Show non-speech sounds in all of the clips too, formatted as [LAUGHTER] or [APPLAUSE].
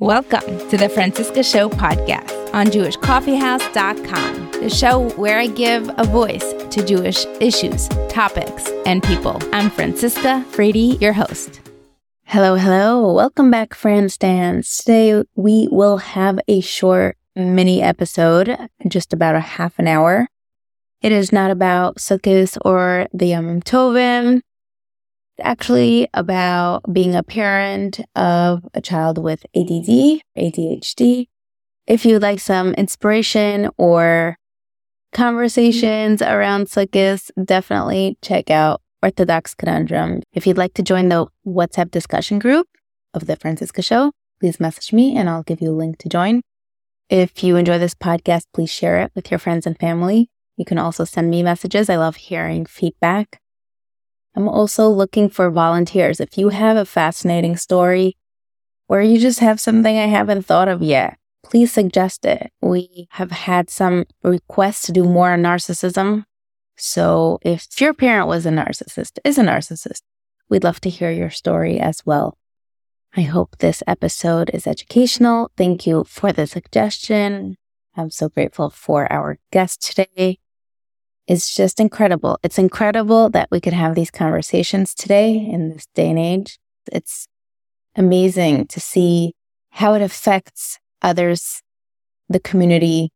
Welcome to the Franciska Show podcast on JewishCoffeehouse.com, the show where I give a voice to Jewish issues, topics, and people. I'm Franciska Frady, your host. Hello, hello. Welcome back, Fran Stans. Today we will have a short mini episode, just about a half an hour. It is not about Sukkot or the Yom Tovim actually about being a parent of a child with ADD, ADHD. If you'd like some inspiration or conversations around Sukkot, definitely check out Orthodox Conundrum. If you'd like to join the WhatsApp discussion group of The Franciska Show, please message me and I'll give you a link to join. If you enjoy this podcast, please share it with your friends and family. You can also send me messages. I love hearing feedback. I'm also looking for volunteers. If you have a fascinating story or you just have something I haven't thought of yet, please suggest it. We have had some requests to do more on narcissism. So if your parent was a narcissist, is a narcissist, we'd love to hear your story as well. I hope this episode is educational. Thank you for the suggestion. I'm so grateful for our guest today. It's just incredible. It's incredible that we could have these conversations today in this day and age. It's amazing to see how it affects others, the community,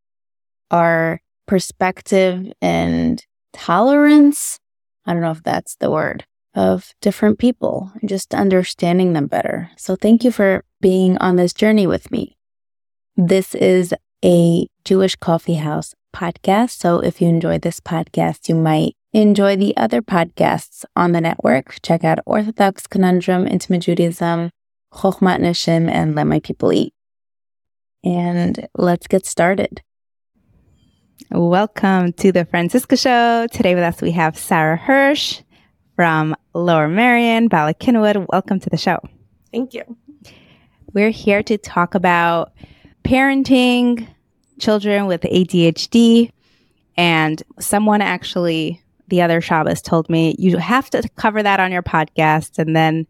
our perspective and tolerance. I don't know if that's the word of different people just understanding them better. So thank you for being on this journey with me. This is a Jewish coffee house podcast. So if you enjoy this podcast, you might enjoy the other podcasts on the network. Check out Orthodox Conundrum, Intimate Judaism, Chochmat Nashim, and Let My People Eat. And let's get started. Welcome to the Franciska Show. Today with us we have Sara Hirsch from Lower Merion, Bala Cynwyd. Welcome to the show. Thank you. We're here to talk about parenting, children with ADHD. And someone actually the other Shabbos told me, you have to cover that on your podcast. And then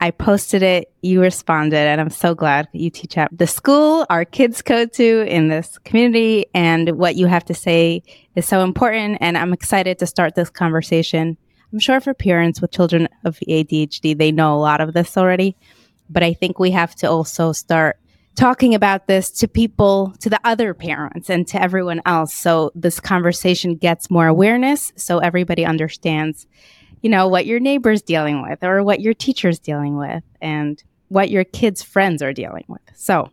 I posted it, you responded, and I'm so glad you teach at the school our kids go to in this community. And what you have to say is so important. And I'm excited to start this conversation. I'm sure for parents with children of ADHD, they know a lot of this already. But I think we have to also start talking about this to people, to the other parents and to everyone else. So this conversation gets more awareness. So everybody understands, you know, what your neighbor's dealing with or what your teacher's dealing with and what your kids' friends are dealing with. So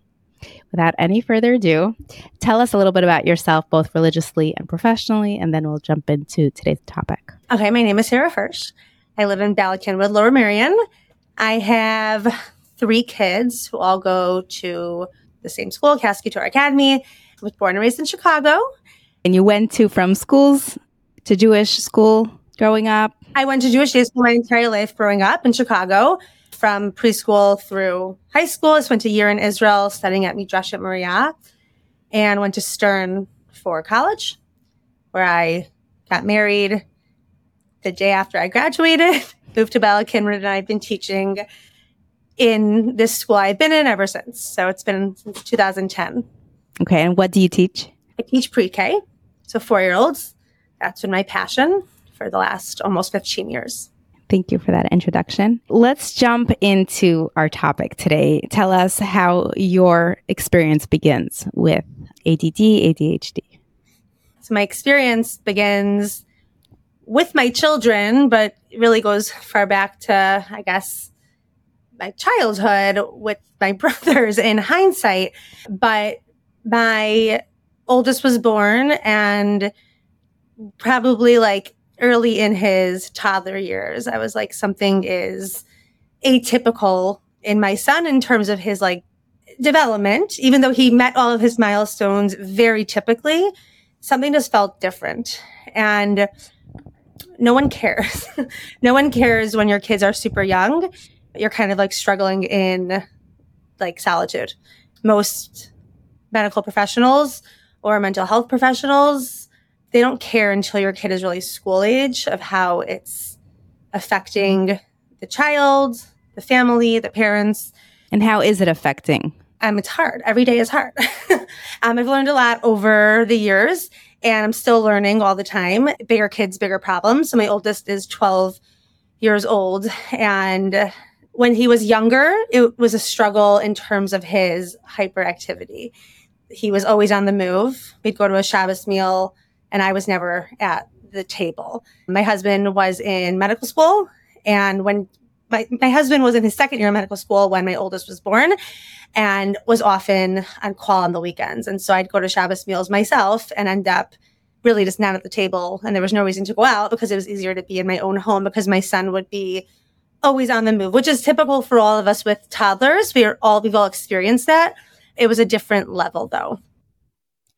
without any further ado, tell us a little bit about yourself, both religiously and professionally, and then we'll jump into today's topic. Okay, my name is Sara Hirsch. I live in Bala Cynwyd, Lower Merion. I have three kids who all go to the same school, Caskey Torah Academy. I was born and raised in Chicago. And you went to from schools to Jewish school growing up? I went to Jewish day school my entire life growing up in Chicago. From preschool through high school, I spent a year in Israel studying at Midreshet Moriah and went to Stern for college, where I got married the day after I graduated, [LAUGHS] moved to Bala Cynwyd, and I've been teaching in this school I've been in ever since. So it's been since 2010. Okay. And what do you teach? I teach pre K, so four year olds. That's been my passion for the last almost 15 years. Thank you for that introduction. Let's jump into our topic today. Tell us how your experience begins with ADD, ADHD. So, my experience begins with my children, but really goes far back to, I guess, my childhood with my [LAUGHS] brothers in hindsight. But my oldest was born and probably like early in his toddler years, I was like, something is atypical in my son in terms of his like development, even though he met all of his milestones very typically, something just felt different. And no one cares. [LAUGHS] no one cares when your kids are super young you're kind of like struggling in like solitude. Most medical professionals or mental health professionals, they don't care until your kid is really school age of how it's affecting the child, the family, the parents. And how is it affecting? Um, it's hard. Every day is hard. [LAUGHS] um, I've learned a lot over the years and I'm still learning all the time. Bigger kids, bigger problems. So my oldest is 12 years old. And when he was younger, it was a struggle in terms of his hyperactivity. He was always on the move. We'd go to a Shabbos meal and I was never at the table. My husband was in medical school. And when my, my husband was in his second year of medical school when my oldest was born and was often on call on the weekends. And so I'd go to Shabbos meals myself and end up really just not at the table. And there was no reason to go out because it was easier to be in my own home because my son would be always on the move, which is typical for all of us with toddlers. We are all, we've all experienced that. It was a different level though.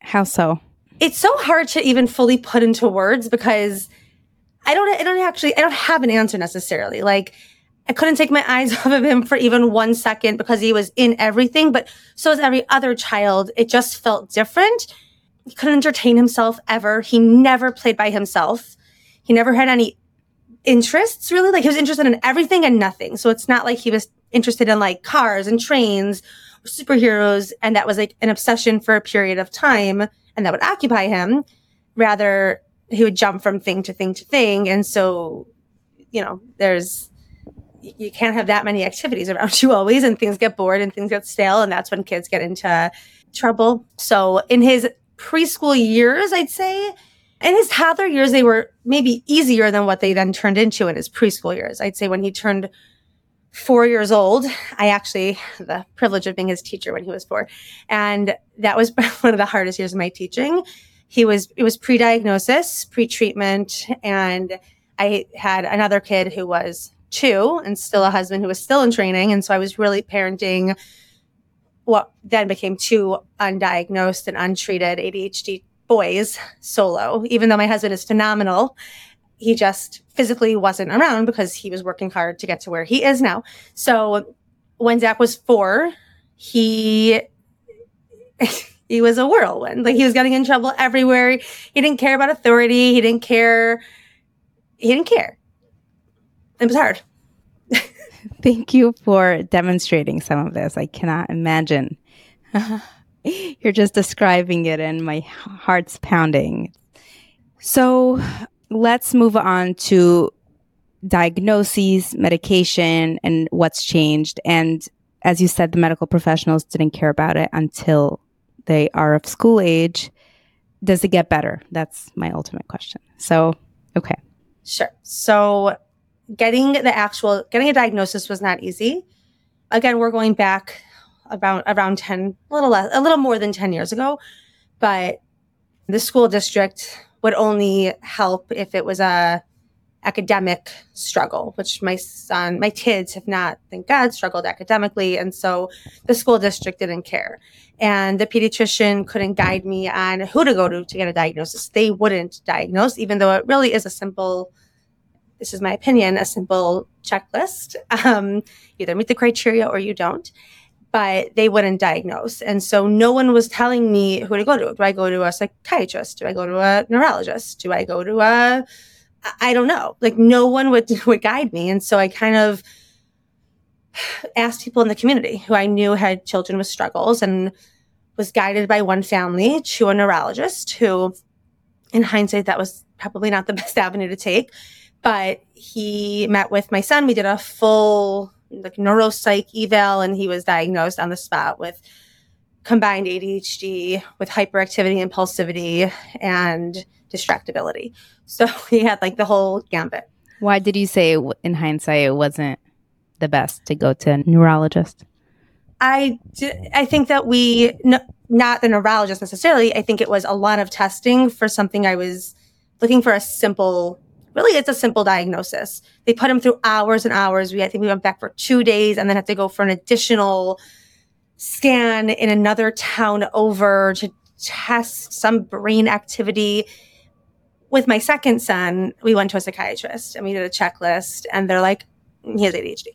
How so? It's so hard to even fully put into words because I don't, I don't actually, I don't have an answer necessarily. Like, I couldn't take my [LAUGHS] eyes off of him for even one second because he was in everything. But so as every other child, it just felt different. He couldn't entertain himself ever. He never played by himself. He never had any interests really. Like he was interested in everything and nothing. So it's not like he was interested in like cars and trains superheroes. And that was like an obsession for a period of time and that would occupy him. Rather, he would jump from thing to thing to thing. And so, you know, there's, you can't have that many activities around [LAUGHS] you always and things get bored and things get stale and that's when kids get into trouble. So in his preschool years, I'd say in his toddler years, they were maybe easier than what they then turned into in his preschool years. I'd say when he turned four years old, I actually the privilege of being his teacher when he was four. And that was [LAUGHS] one of the hardest years of my teaching. He was, it was pre-diagnosis, pre-treatment, and I had another kid who was two and still a husband who was still in training. And so I was really parenting what then became two undiagnosed and untreated ADHD boys solo, even though my husband is phenomenal. He just physically wasn't around because he was working hard to get to where he is now. So when Zach was four, he [LAUGHS] he was a whirlwind. Like he was getting in trouble everywhere. He didn't care about authority. He didn't care. He didn't care it was hard. [LAUGHS] Thank you for demonstrating some of this. I cannot imagine. [LAUGHS] [LAUGHS] You're just describing it, and my heart's pounding. So let's move on to diagnoses, medication, and what's changed. And as you said, the medical professionals didn't care about it until they are of school age. Does it get better? That's my ultimate question. So, okay. Sure. So getting the actual getting a diagnosis was not easy. Again, we're going back around around 10 a little less a little more than 10 years ago, but the school district would only help if it was a academic struggle, which my son, my kids have not, thank God, struggled academically. And so the school district didn't care. And the pediatrician couldn't guide me on who to go to to get a diagnosis. They wouldn't diagnose, even though it really is a simple this is my opinion, a simple checklist. [LAUGHS] Um, either meet the criteria or you don't. But they wouldn't diagnose. And so no one was telling me who to go to. Do I go to a psychiatrist? Do I go to a neurologist? Do I go to a, I don't know. Like no one would, [LAUGHS] would guide me. And so I kind of asked people in the community who I knew had children with struggles and was guided by one family to a neurologist who, in hindsight, that was probably not the [LAUGHS] best avenue to take but he met with my son. We did a full like neuropsych eval, and he was diagnosed on the spot with combined ADHD with hyperactivity, impulsivity, and distractibility. So [LAUGHS] he had like the whole gambit. Why did you say in hindsight it wasn't the best to go to a neurologist? I, I think that we, no, not the neurologist necessarily, I think it was a lot of testing for something I was looking for a simple really it's a simple diagnosis. They put him through hours and hours. We I think we went back for two days and then had to go for an additional scan in another town over to test some brain activity. With my second son, we went to a psychiatrist and we did a checklist and they're like, he has ADHD.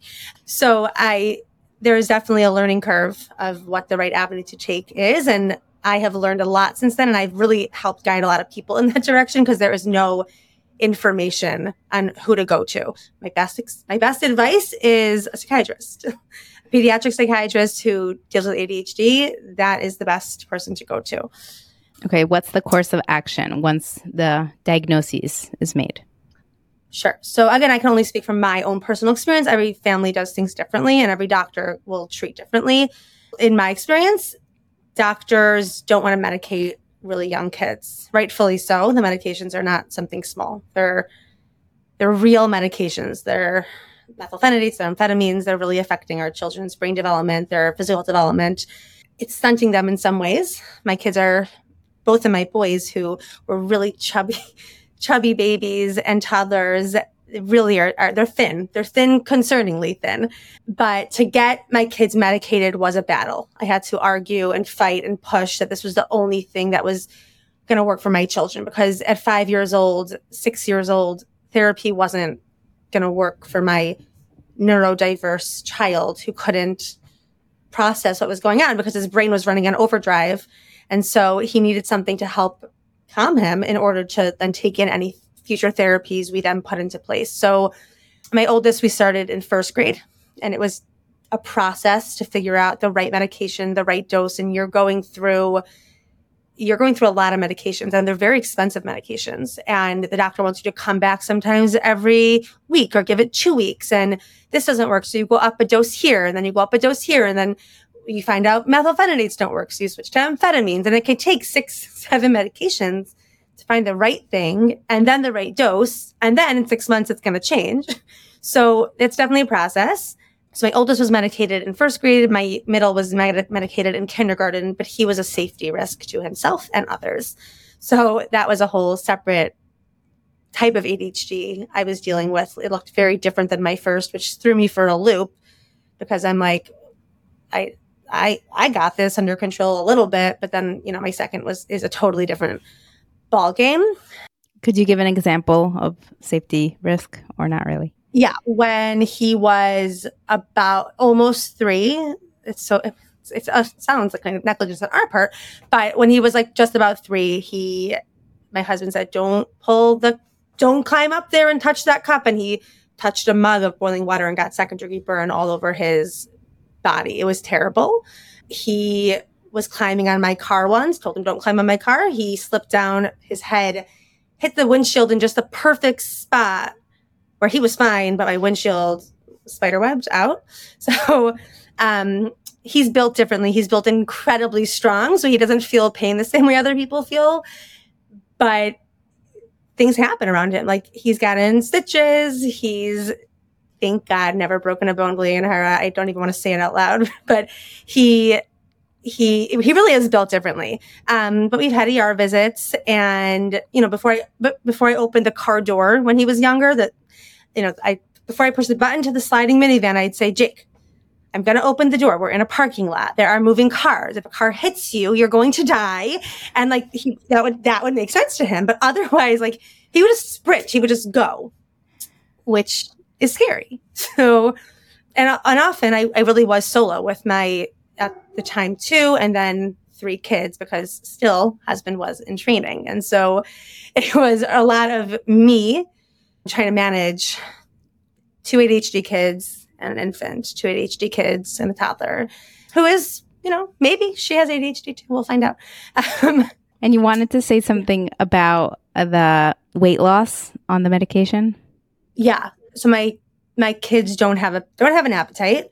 So I there is definitely a learning curve of what the right avenue to take is. And I have learned a lot since then. And I've really helped guide a lot of people in that direction because there is no information on who to go to. My best, ex- my best advice is a psychiatrist. [LAUGHS] a pediatric psychiatrist who deals with ADHD, that is the best person to go to. Okay, what's the course of action once the diagnosis is made? Sure. So again, I can only speak from my own personal experience. Every family does things differently and every doctor will treat differently. In my experience, doctors don't want to medicate really young kids. Rightfully so. The medications are not something small. They're they're real medications. They're methylphenidates, they're amphetamines. They're really affecting our children's brain development, their physical development. It's stunting them in some ways. My kids are both of my boys who were really chubby, [LAUGHS] chubby babies and toddlers really are, are, they're thin. They're thin, concerningly thin. But to get my kids medicated was a battle. I had to argue and fight and push that this was the only thing that was going to work for my children because at five years old, six years old, therapy wasn't going to work for my neurodiverse child who couldn't process what was going on because his brain was running on overdrive. And so he needed something to help calm him in order to then take in any future therapies we then put into place. So my oldest, we started in first grade and it was a process to figure out the right medication, the right dose. And you're going through you're going through a lot of medications and they're very expensive medications. And the doctor wants you to come back sometimes every week or give it two weeks. And this doesn't work. So you go up a dose here and then you go up a dose here. And then you find out methylphenidates don't work. So you switch to amphetamines and it can take six, [LAUGHS] seven medications to find the right thing and then the right dose. And then in six months, it's going to change. [LAUGHS] So it's definitely a process. So my oldest was medicated in first grade. My middle was med- medicated in kindergarten, but he was a safety risk to himself and others. So that was a whole separate type of ADHD I was dealing with. It looked very different than my first, which threw me for a loop because I'm like, I, I, I got this under control a little bit, but then, you know, my second was, is a totally different ball game. Could you give an example of safety risk or not really? Yeah, when he was about almost three. It's so it's, it's uh, sounds like kind of negligence on our part, but when he was like just about three, he, my husband said, "Don't pull the, don't climb up there and touch that cup," and he touched a mug of boiling water and got second degree burn all over his body. It was terrible. He was climbing on my car once. Told him, "Don't climb on my car." He slipped down. His head hit the windshield in just the perfect spot where he was fine, but my windshield spiderwebbed out. [LAUGHS] So um, he's built differently. He's built incredibly strong, so he doesn't feel pain the same way other people feel. But things happen around him. Like he's gotten stitches. He's thank God never broken a bone, kein ayin hara. I don't even want to say it out loud, [LAUGHS] but he he he really is built differently. Um, but we've had ER visits, and you know before I but before I opened the car door when he was younger, that you know, I before I push the button to the sliding minivan, I'd say, Jake, I'm going to open the door. We're in a parking lot. There are moving cars. If a car hits you, you're going to die. And like he, that would that would make sense to him. But otherwise, like he would just sprint. He would just go, which is scary. [LAUGHS] So, and and often I, I really was solo with my at the time two, and then three kids because still husband was in training, and so [LAUGHS] it was a lot of me trying to manage two ADHD kids and an infant, two ADHD kids and a toddler who is, you know, maybe she has ADHD too. We'll find out. Um, [LAUGHS] and you wanted to say something about the weight loss on the medication? Yeah. So my my kids don't have a don't have an appetite.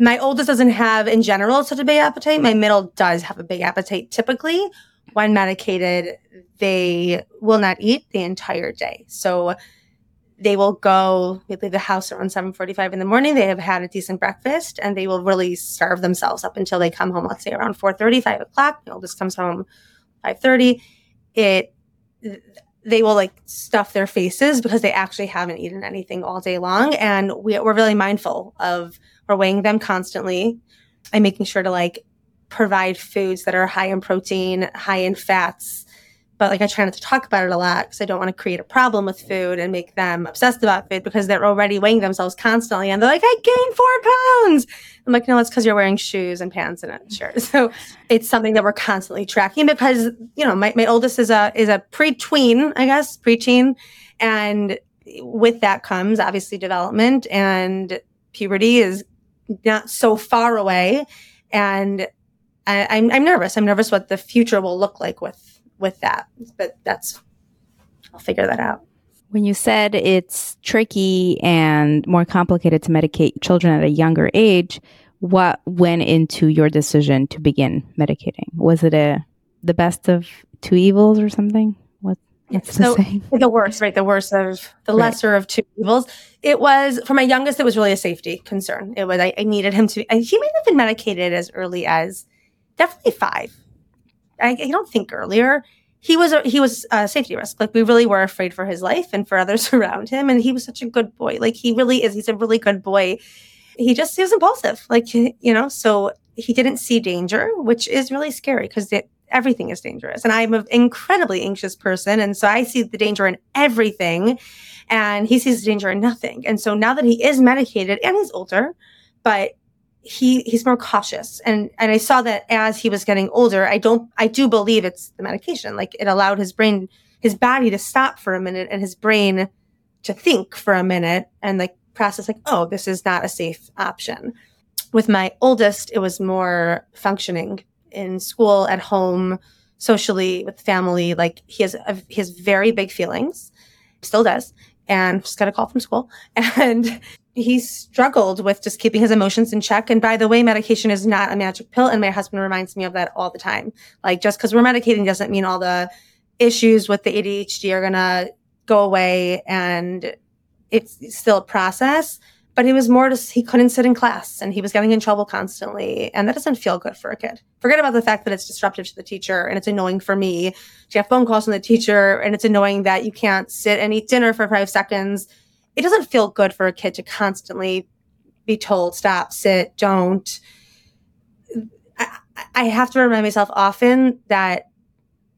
My oldest doesn't have in general such a big appetite. My middle does have a big appetite. Typically, when medicated, they will not eat the entire day. So they will go they leave the house around 7.45 in the morning they have had a decent breakfast and they will really starve themselves up until they come home let's say around 4.30 5 o'clock my oldest comes home 5.30 it they will like stuff their faces because they actually haven't eaten anything all day long. And we, we're really mindful of we're weighing them constantly and making sure to like provide foods that are high in protein high in fats but like I try not to talk about it a lot because I don't want to create a problem with food and make them obsessed about food because they're already weighing themselves constantly and they're like, I gained four pounds. I'm like, no, it's because you're wearing shoes and pants and a shirt. [LAUGHS] So it's something that we're constantly tracking because, you know, my, my oldest is a is a pre-tween, I guess, preteen. And with that comes obviously development and puberty is not so far away. And I, I'm, I'm nervous. I'm nervous what the future will look like with, with that. But that's, I'll figure that out. When you said it's tricky and more complicated to medicate children at a younger age, what went into your decision to begin medicating? Was it a the best of two evils or something? What what's so, the saying? [LAUGHS] The worst, right? The worst of the lesser right. of two evils. It was for my youngest. It was really a safety concern. It was I, I needed him to. Be, he might have been medicated as early as definitely five. I, I don't think earlier. He was a, he was a safety risk. Like we really were afraid for his life and for others [LAUGHS] around him. And he was such a good boy. Like he really is. He's a really good boy he just he was impulsive, like you know. So he didn't see danger, which is really scary because everything is dangerous. And I'm an incredibly anxious person, and so I see the danger in everything, and he sees the danger in nothing. And so now that he is medicated and he's older, but he he's more cautious and and I saw that as he was getting older I don't I do believe it's the medication like it allowed his brain his body to stop for a minute and his brain to think for a minute and like process like, oh, this is not a safe option. With my oldest, it was more functioning in school, at home, socially, with family. Like he has, a, he has very big feelings, still does. And just got a call from school. [LAUGHS] And he struggled with just keeping his emotions in check. And by the way, medication is not a magic pill. And my husband reminds me of that all the time. Like just because we're medicating doesn't mean all the issues with the ADHD are going to go away and it's still a process but he was more just he couldn't sit in class and he was getting in trouble constantly. And that doesn't feel good for a kid. Forget about the fact that it's disruptive to the teacher and it's annoying for me. To have phone calls from the teacher and it's annoying that you can't sit and eat dinner for five seconds. It doesn't feel good for a kid to constantly be told stop sit don't. I, I have to remind myself often that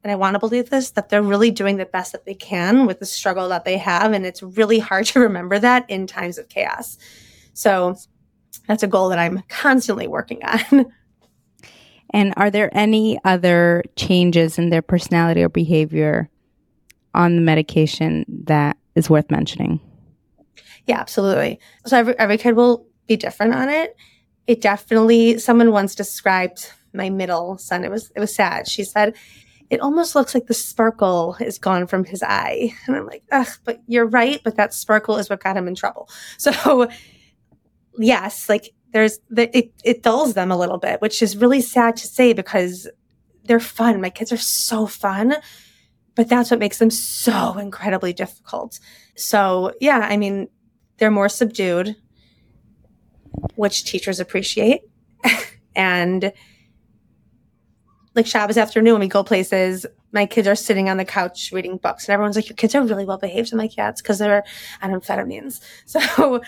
and I want to believe this, that they're really doing the best that they can with the struggle that they have. And it's really hard [LAUGHS] to remember that in times of chaos. So that's a goal that I'm constantly working on. [LAUGHS] And are there any other changes in their personality or behavior on the medication that is worth mentioning? Yeah, absolutely. So every, every kid will be different on it. It definitely, someone once described my middle son. It was, it was sad. She said, it almost looks like the sparkle is gone from his eye. And I'm like, ugh, but you're right. But that sparkle is what got him in trouble. [LAUGHS] So, yes, like there's the, it, it dulls them a little bit, which is really sad to say because they're fun. My kids are so fun, but that's what makes them so incredibly difficult. So, yeah, I mean, they're more subdued, which teachers appreciate. [LAUGHS] and like Shabbos afternoon when we go places, my kids are sitting on the couch reading books, and everyone's like, "Your kids are really well behaved." I'm like, "Yeah, it's because they're on amphetamines." [LAUGHS] So,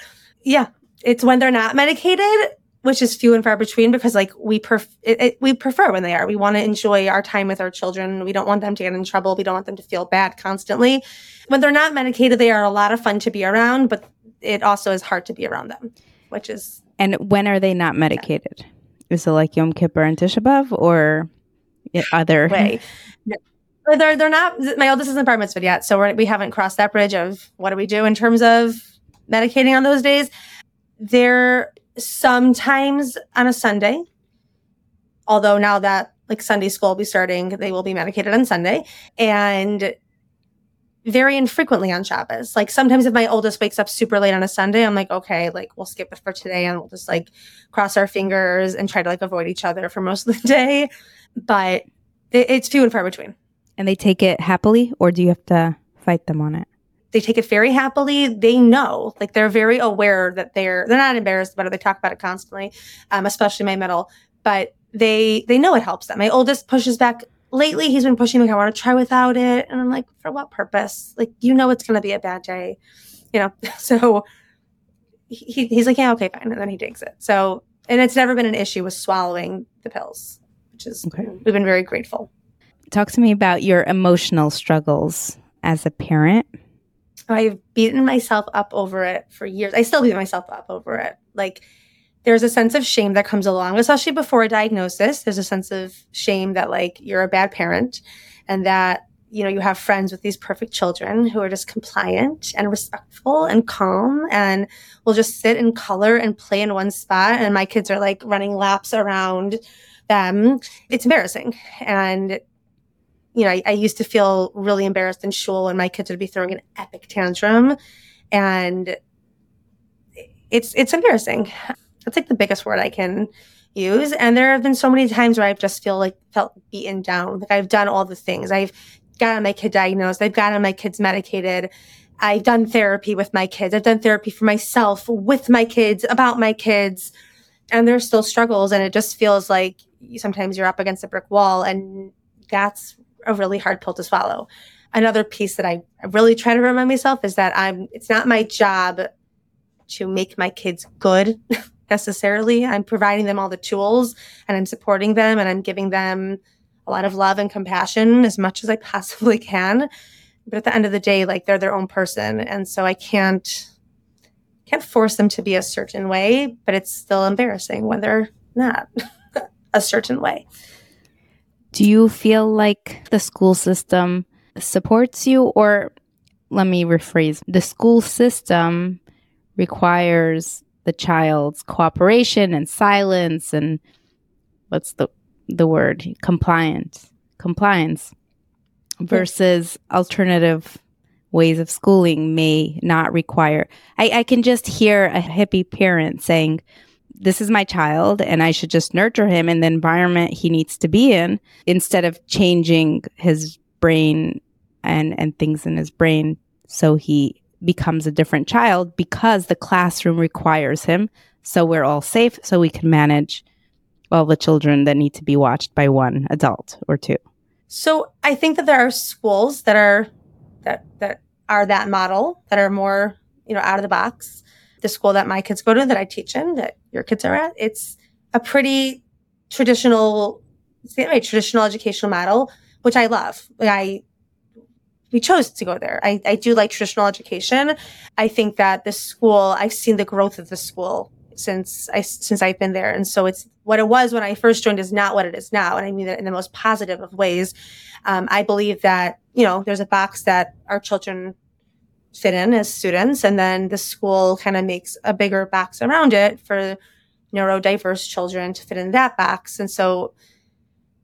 yeah, it's when they're not medicated, which is few and far between, because like we pref- it, it, we prefer when they are. We want to enjoy our time with our children. We don't want them to get in trouble. We don't want them to feel bad constantly. When they're not medicated, they are a lot of fun to be around, but it also is hard to be around them, which is. And when are they not medicated? Yeah. Is it like Yom Kippur and Tisha B'av, or other way. They're they're not. My oldest isn't bar mitzvah yet, so we're, we haven't crossed that bridge of what do we do in terms of medicating on those days. They're sometimes on a Sunday, although now that like Sunday school will be starting, they will be medicated on Sunday, and very infrequently on Shabbos. Like sometimes if my oldest wakes up super late on a Sunday, I'm like, okay, like we'll skip it for today and we'll just like cross our fingers and try to like avoid each other for most of the [LAUGHS] day but it's few and far between. And they take it happily, or do you have to fight them on it? They take it very happily. They know, like they're very aware that they're they're not embarrassed about it. They talk about it constantly, um, especially my middle. But they they know it helps them. My oldest pushes back. Lately, he's been pushing me. I want to try without it, and I'm like, for what purpose? Like, you know, it's going to be a bad day, you know. [LAUGHS] So he, he's like, yeah, okay, fine, and then he takes it. So, and it's never been an issue with swallowing the pills which is okay. we've been very grateful. Talk to me about your emotional struggles as a parent. I've beaten myself up over it for years. I still beat myself up over it. Like there's a sense of shame that comes along, especially before a diagnosis. There's a sense of shame that like you're a bad parent and that you know, you have friends with these perfect children who are just compliant and respectful and calm and will just sit and color and play in one spot. And my kids are like running laps around them. It's embarrassing. And, you know, I, I used to feel really embarrassed in school when my kids would be throwing an epic tantrum. And it's, it's embarrassing. That's like the biggest word I can use. And there have been so many times where I've just feel like felt beaten down. Like I've done all the things. I've gotten my kid diagnosed. I've gotten my kids medicated. I've done therapy with my kids. I've done therapy for myself, with my kids, about my kids. And there's still struggles. And it just feels like sometimes you're up against a brick wall. And that's a really hard pill to swallow. Another piece that I really try to remind myself is that I'm, it's not my job to make my kids good [LAUGHS] necessarily. I'm providing them all the tools and I'm supporting them and I'm giving them a lot of love and compassion as much as I possibly can. But at the end of the day, like they're their own person. And so I can't can't force them to be a certain way, but it's still embarrassing when they're not [LAUGHS] a certain way. Do you feel like the school system supports you? Or let me rephrase the school system requires the child's cooperation and silence and what's the the word? Compliance compliance versus alternative ways of schooling may not require I, I can just hear a hippie parent saying this is my child and I should just nurture him in the environment he needs to be in instead of changing his brain and and things in his brain so he becomes a different child because the classroom requires him. So we're all safe, so we can manage all the children that need to be watched by one adult or two. So I think that there are schools that are that that are that model that are more you know out of the box. The school that my kids go to, that I teach in, that your kids are at, it's a pretty traditional, traditional educational model, which I love. I we chose to go there. I, I do like traditional education. I think that the school, I've seen the growth of the school since I since I've been there, and so it's what it was when I first joined is not what it is now, and I mean that in the most positive of ways. Um, I believe that you know there's a box that our children fit in as students, and then the school kind of makes a bigger box around it for neurodiverse children to fit in that box, and so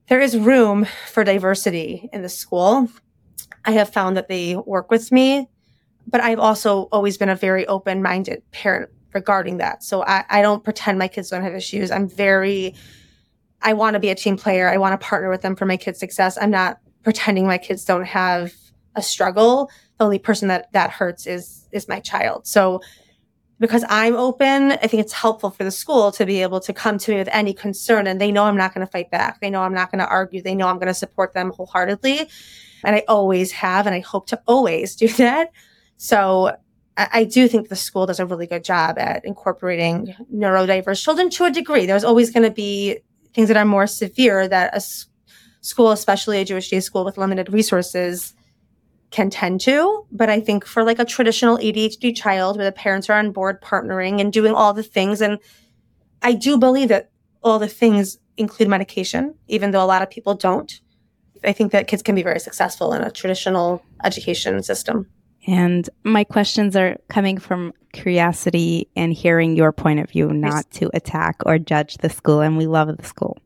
there is room for diversity in the school. I have found that they work with me, but I've also always been a very open minded parent regarding that. So I, I don't pretend my kids don't have issues. I'm very, I want to be a team player. I want to partner with them for my kids' success. I'm not pretending my kids don't have a struggle. The only person that that hurts is is my child. So because I'm open, I think it's helpful for the school to be able to come to me with any concern and they know I'm not going to fight back. They know I'm not going to argue. They know I'm going to support them wholeheartedly. And I always have, and I hope to always do [LAUGHS] that. So I, do think the school does a really good job at incorporating neurodiverse children to a degree. There's always going to be things that are more severe that a school, especially a Jewish day school with limited resources, can tend to. But I think for like a traditional ADHD child where the parents are on board partnering and doing all the things, and I do believe that all the things include medication, even though a lot of people don't. I think that kids can be very successful in a traditional education system. And my questions are coming from curiosity and hearing your point of view, not to attack or judge the school. And we love the school.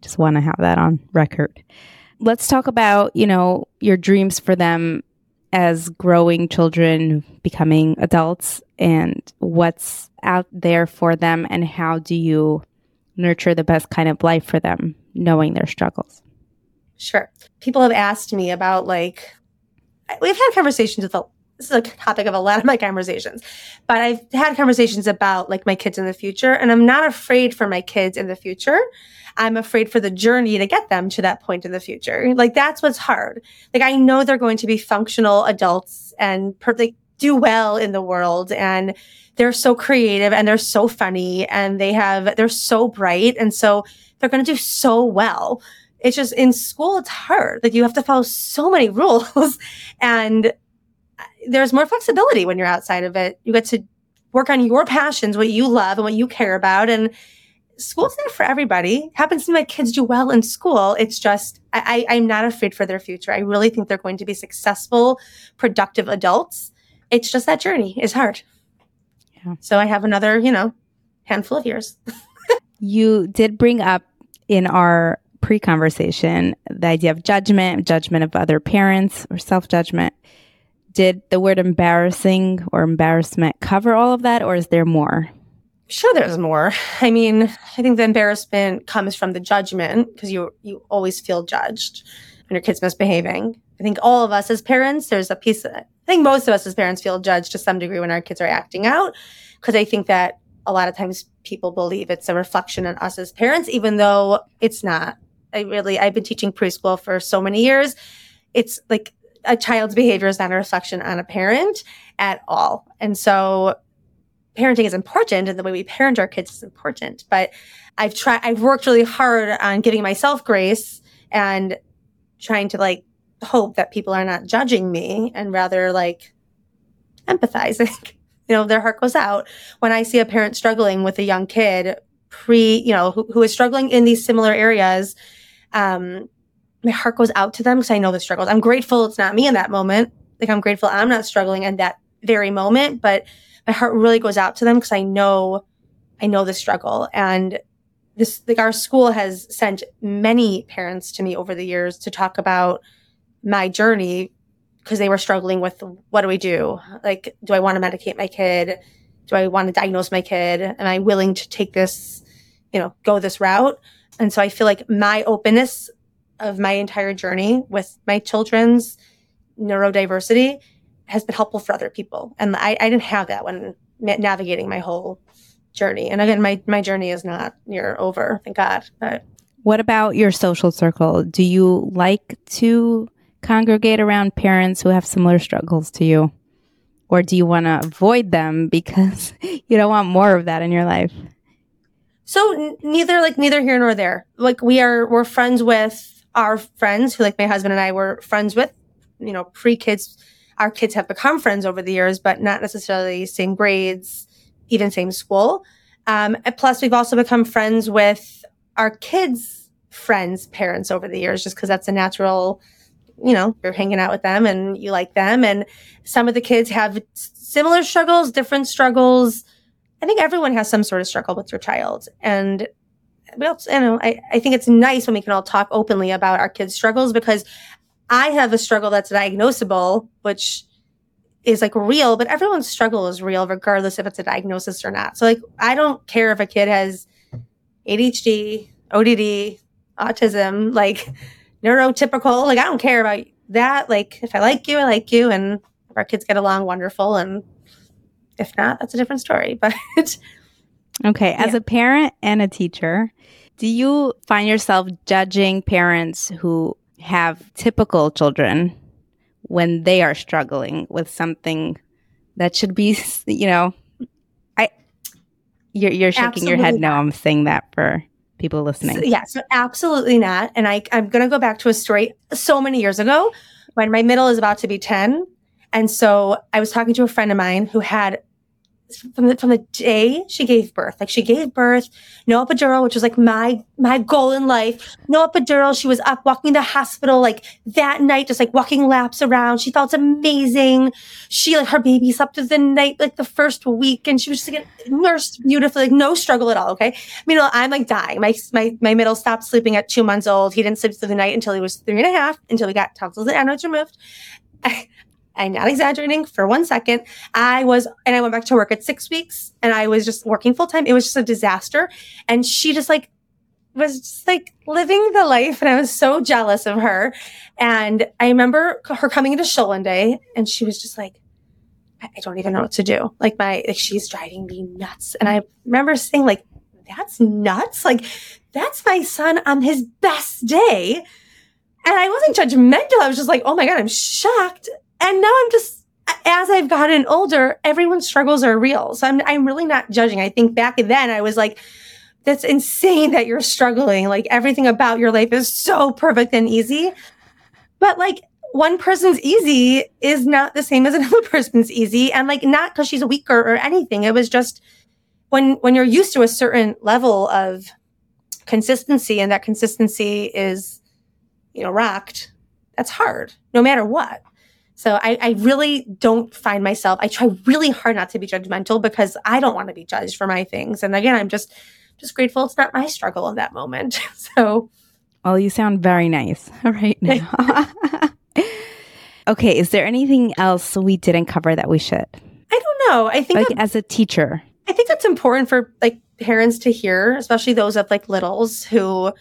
Just want to have that on record. Let's talk about, you know, your dreams for them as growing children becoming adults and what's out there for them and how do you nurture the best kind of life for them knowing their struggles Sure. People have asked me about like, we've had conversations with, a, this is a topic of a lot of my conversations, but I've had conversations about like my kids in the future, and I'm not afraid for my kids in the future. I'm afraid for the journey to get them to that point in the future. Like that's what's hard. Like I know they're going to be functional adults and per- like, do well in the world and they're so creative and they're so funny and they have they're so bright and so they're going to do so well it's just in school, it's hard. Like you have to follow so many [LAUGHS] rules and there's more flexibility when you're outside of it. You get to work on your passions, what you love and what you care about. And school's not for everybody. Happens to my kids do well in school. It's just I, I I'm not afraid for their future. I really think they're going to be successful, productive adults. It's just that journey is hard. Yeah. So I have another, you know, handful of years. [LAUGHS] you did bring up in our pre conversation the idea of judgment, judgment of other parents, or self judgment. Did the word embarrassing or embarrassment cover all of that, or is there more? Sure, there's more. I mean, I think the embarrassment comes from the judgment because you you always feel judged when your kid's misbehaving. I think all of us as parents, there's a piece. Of, I think most of us as parents feel judged to some degree when our kids are acting out because I think that a lot of times people believe it's a reflection on us as parents, even though it's not. I really, I've been teaching preschool for so many years. It's like a child's behavior is not a reflection on a parent at all. And so parenting is important and the way we parent our kids is important. But I've tried, I've worked really hard on giving myself grace and trying to like hope that people are not judging me and rather like empathizing. [LAUGHS] you know, their heart goes out when I see a parent struggling with a young kid pre, you know, who, who is struggling in these similar areas. Um, my heart goes out to them because I know the struggles. I'm grateful it's not me in that moment. Like I'm grateful I'm not struggling in that very moment, but my heart really goes out to them because I know, I know the struggle. And this, like our school has sent many parents to me over the years to talk about my journey because they were struggling with what do we do? Like, do I want to medicate my kid? Do I want to diagnose my kid? Am I willing to take this, you know, go this route? And so I feel like my openness of my entire journey with my children's neurodiversity has been helpful for other people. And I, I didn't have that when navigating my whole journey. And again, my, my journey is not near over, thank God. But what about your social circle? Do you like to congregate around parents who have similar struggles to you? Or do you want to avoid them because [LAUGHS] you don't want more of that in your life? So n- neither like neither here nor there. Like we are we're friends with our friends who like my husband and I were friends with, you know, pre-kids. Our kids have become friends over the years, but not necessarily same grades, even same school. Um, plus, we've also become friends with our kids' friends' parents over the years, just because that's a natural you know, you're hanging out with them and you like them. And some of the kids have similar struggles, different struggles. I think everyone has some sort of struggle with their child. And well, you know, I, I think it's nice when we can all talk openly about our kids' struggles because I have a struggle that's diagnosable, which is like real, but everyone's struggle is real, regardless if it's a diagnosis or not. So like, I don't care if a kid has ADHD, ODD, autism, like neurotypical. Like I don't care about that. Like if I like you, I like you, and if our kids get along, wonderful. And if not, that's a different story. [LAUGHS] But okay, yeah. as a parent and a teacher, do you find yourself judging parents who have typical children when they are struggling with something that should be, you know, I you're you're shaking Absolutely your head. No, I'm saying that for people listening? So, yeah, so absolutely not. And I, I'm going to go back to a story so many years ago when my middle is about to be 10. And so I was talking to a friend of mine who had from the, from the day she gave birth, like she gave birth, no epidural, which was like my, my goal in life. No epidural. She was up walking the hospital like that night, just like walking laps around. She felt amazing. She like her baby slept through the night, like the first week and she was just like nursed beautifully, like no struggle at all. Okay. Meanwhile, I'm like dying. My, my, my middle stopped sleeping at two months old. He didn't sleep through the night until he was three and a half, until we got tonsils and adenoids removed. [LAUGHS] I'm not exaggerating for one second. I was, and I went back to work at six weeks and I was just working full time. It was just a disaster. And she just like was just like living the life. And I was so jealous of her. And I remember her coming into show one day and she was just like, I don't even know what to do. Like my, like she's driving me nuts. And I remember saying like, that's nuts. Like that's my son on his best day. And I wasn't judgmental. I was just like, oh my God, I'm shocked and now I'm just, as I've gotten older, everyone's struggles are real. So I'm, I'm really not judging. I think back then I was like, that's insane that you're struggling. Like everything about your life is so perfect and easy. But like one person's easy is not the same as [LAUGHS] another person's easy. And like not because she's a weaker or anything. It was just, when when you're used to a certain level of consistency and that consistency is you know rocked that's hard no matter what so I, I really don't find myself i try really hard not to be judgmental because i don't want to be judged for my things. And again i'm just just grateful it's not my struggle in that moment. [LAUGHS] So well you sound very nice [LAUGHS] right now. [LAUGHS] Okay is there anything else we didn't cover that we should? I don't know. I think like as a teacher. I think that's important for like parents to hear, especially those of like littles who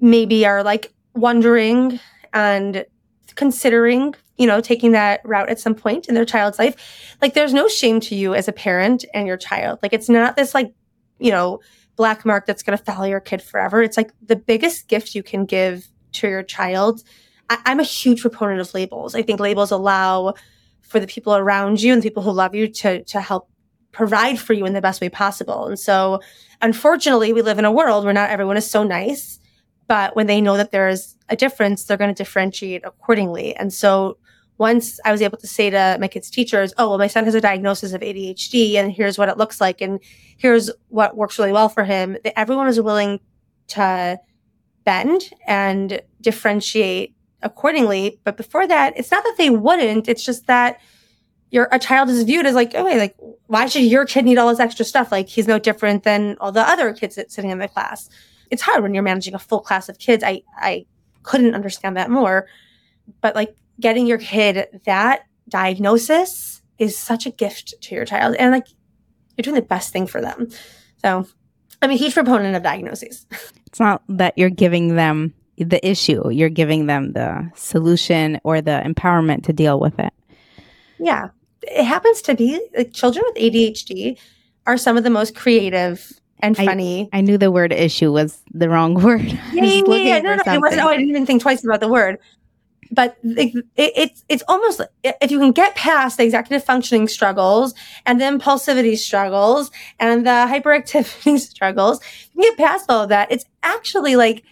maybe are like wondering and considering, you know, taking that route at some point in their child's life. Like there's no shame to you as a parent and your child. Like it's not this like, you know, black mark that's going to follow your kid forever. It's like the biggest gift you can give to your child. I- I'm a huge proponent of labels. I think labels allow for the people around you and the people who love you to to help provide for you in the best way possible. And so, unfortunately, we live in a world where not everyone is so nice, but when they know that there's a difference, they're going to differentiate accordingly. And so, once I was able to say to my kids' teachers, oh, well, my son has a diagnosis of ADHD, and here's what it looks like, and here's what works really well for him, that everyone was willing to bend and differentiate accordingly. But before that, it's not that they wouldn't, it's just that your a child is viewed as like, oh, wait, like why should your kid need all this extra stuff? Like he's no different than all the other kids that sitting in the class. It's hard when you're managing a full class of kids. I I couldn't understand that more. But like getting your kid that diagnosis is such a gift to your child. And like you're doing the best thing for them. So I'm a huge proponent of diagnoses. It's not that you're giving them the issue, you're giving them the solution or the empowerment to deal with it. Yeah it happens to be like children with ADHD are some of the most creative and funny. I, knew the word issue was the wrong [LAUGHS] word. Yeah, yeah, yeah. No, no, it wasn't. Oh, I didn't even think twice about the word. But it, it, it's it's almost if you can get past the executive functioning struggles and the impulsivity struggles and the hyperactivity [LAUGHS] struggles, you can get past all of that. It's actually like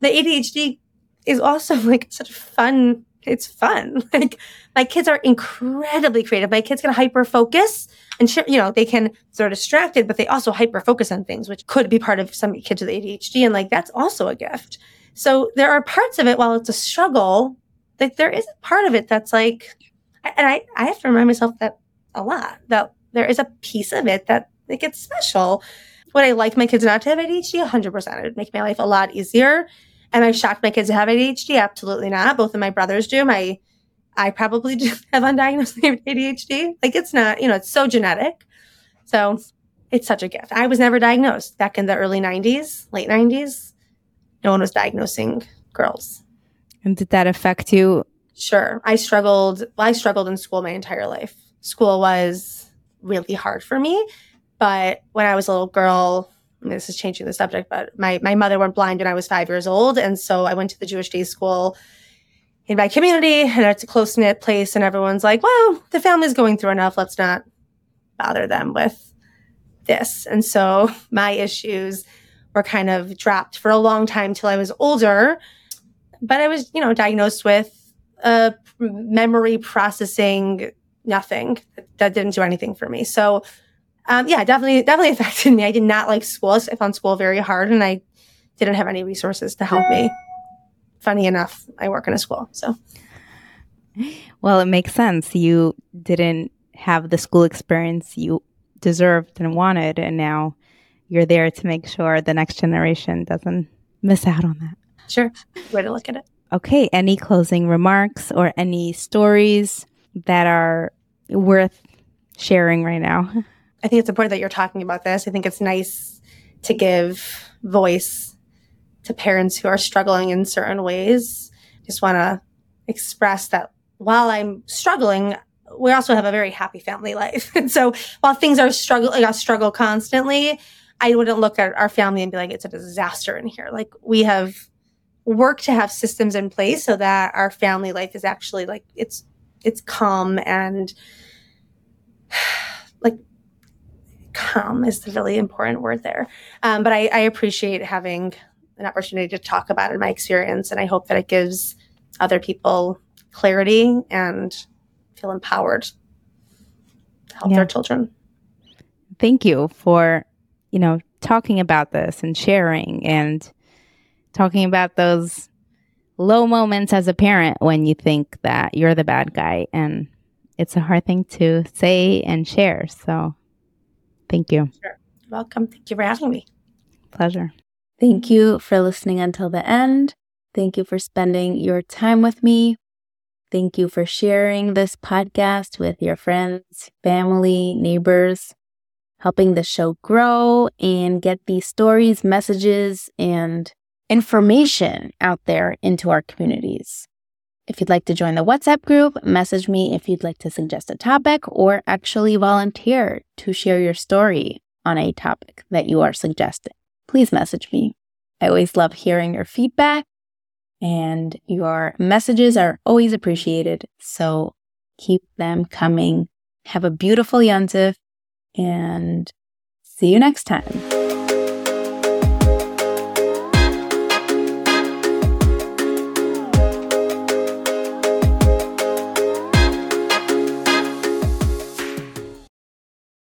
the ADHD is also like such a fun it's fun. [LAUGHS] Like my kids are incredibly creative. My kids can hyper focus and you know, they can they're distracted, but they also hyper focus on things, which could be part of some kids with ADHD. And like, that's also a gift. So there are parts of it while it's a struggle, like there is a part of it that's like, and I, I have to remind myself that a lot, that there is a piece of it that like it's special. Would I like my kids not to have ADHD? 100%. It would make my life a lot easier Am I shocked my kids have ADHD? Absolutely not. Both of my brothers do. My I probably [LAUGHS] do have undiagnosed [LAUGHS] ADHD. Like it's not, you know, it's so genetic. So it's such a gift. I was never diagnosed back in the early 90s, late 90s. No one was diagnosing girls. And did that affect you? Sure. I struggled. Well, I struggled in school my entire life. School was really hard for me. But when I was a little girl, this is changing the subject, but my, my mother went blind when I was five years old. And so I went to the Jewish day school in my community and it's a close knit place. And everyone's like, well, the family's going through enough. Let's not bother them with this. And so my issues were kind of dropped for a long time till I was older. But I was, you know, diagnosed with a memory processing nothing that didn't do anything for me. So um, yeah, definitely, definitely [LAUGHS] affected me. I did not like school. I found school very hard and I didn't have any resources to help me. Funny enough, I work in a school. So, well, it makes sense. You didn't have the school experience you deserved and wanted. And now you're there to make sure the next generation doesn't miss out on that. Sure. Way to look at it. Okay. Any closing remarks or any stories that are worth sharing right now? [LAUGHS] I think it's important that you're talking about this. I think it's nice to give voice to parents who are struggling in certain ways. Just want to express that while I'm struggling, we also have a very happy family life. [LAUGHS] and so while things are struggling, I struggle constantly, I wouldn't look at our family and be like, it's a disaster in here. Like we have worked to have systems in place so that our family life is actually like, it's, it's calm and [SIGHS] calm is the really important word there. Um, but I, I, appreciate having an opportunity to talk about it, in my experience, and I hope that it gives other people clarity and feel empowered to help yeah. their children. thank you for, you know, talking about this and sharing and talking about those low moments as a parent when you think that you're the bad guy. And it's a hard thing to say and share. So thank you. Sure. Welcome. Thank you for having me. Pleasure. Thank you for listening until the end. Thank you for spending your time with me. Thank you for sharing this podcast with your friends, family, neighbors, helping the show grow and get these stories, messages, and information out there into our communities. If you'd like to join the WhatsApp group, message me if you'd like to suggest a topic or actually volunteer to share your story on a topic that you are suggesting. Please message me. I always love hearing your feedback and your messages are always appreciated. So keep them coming. Have a beautiful Yontif and see you next time.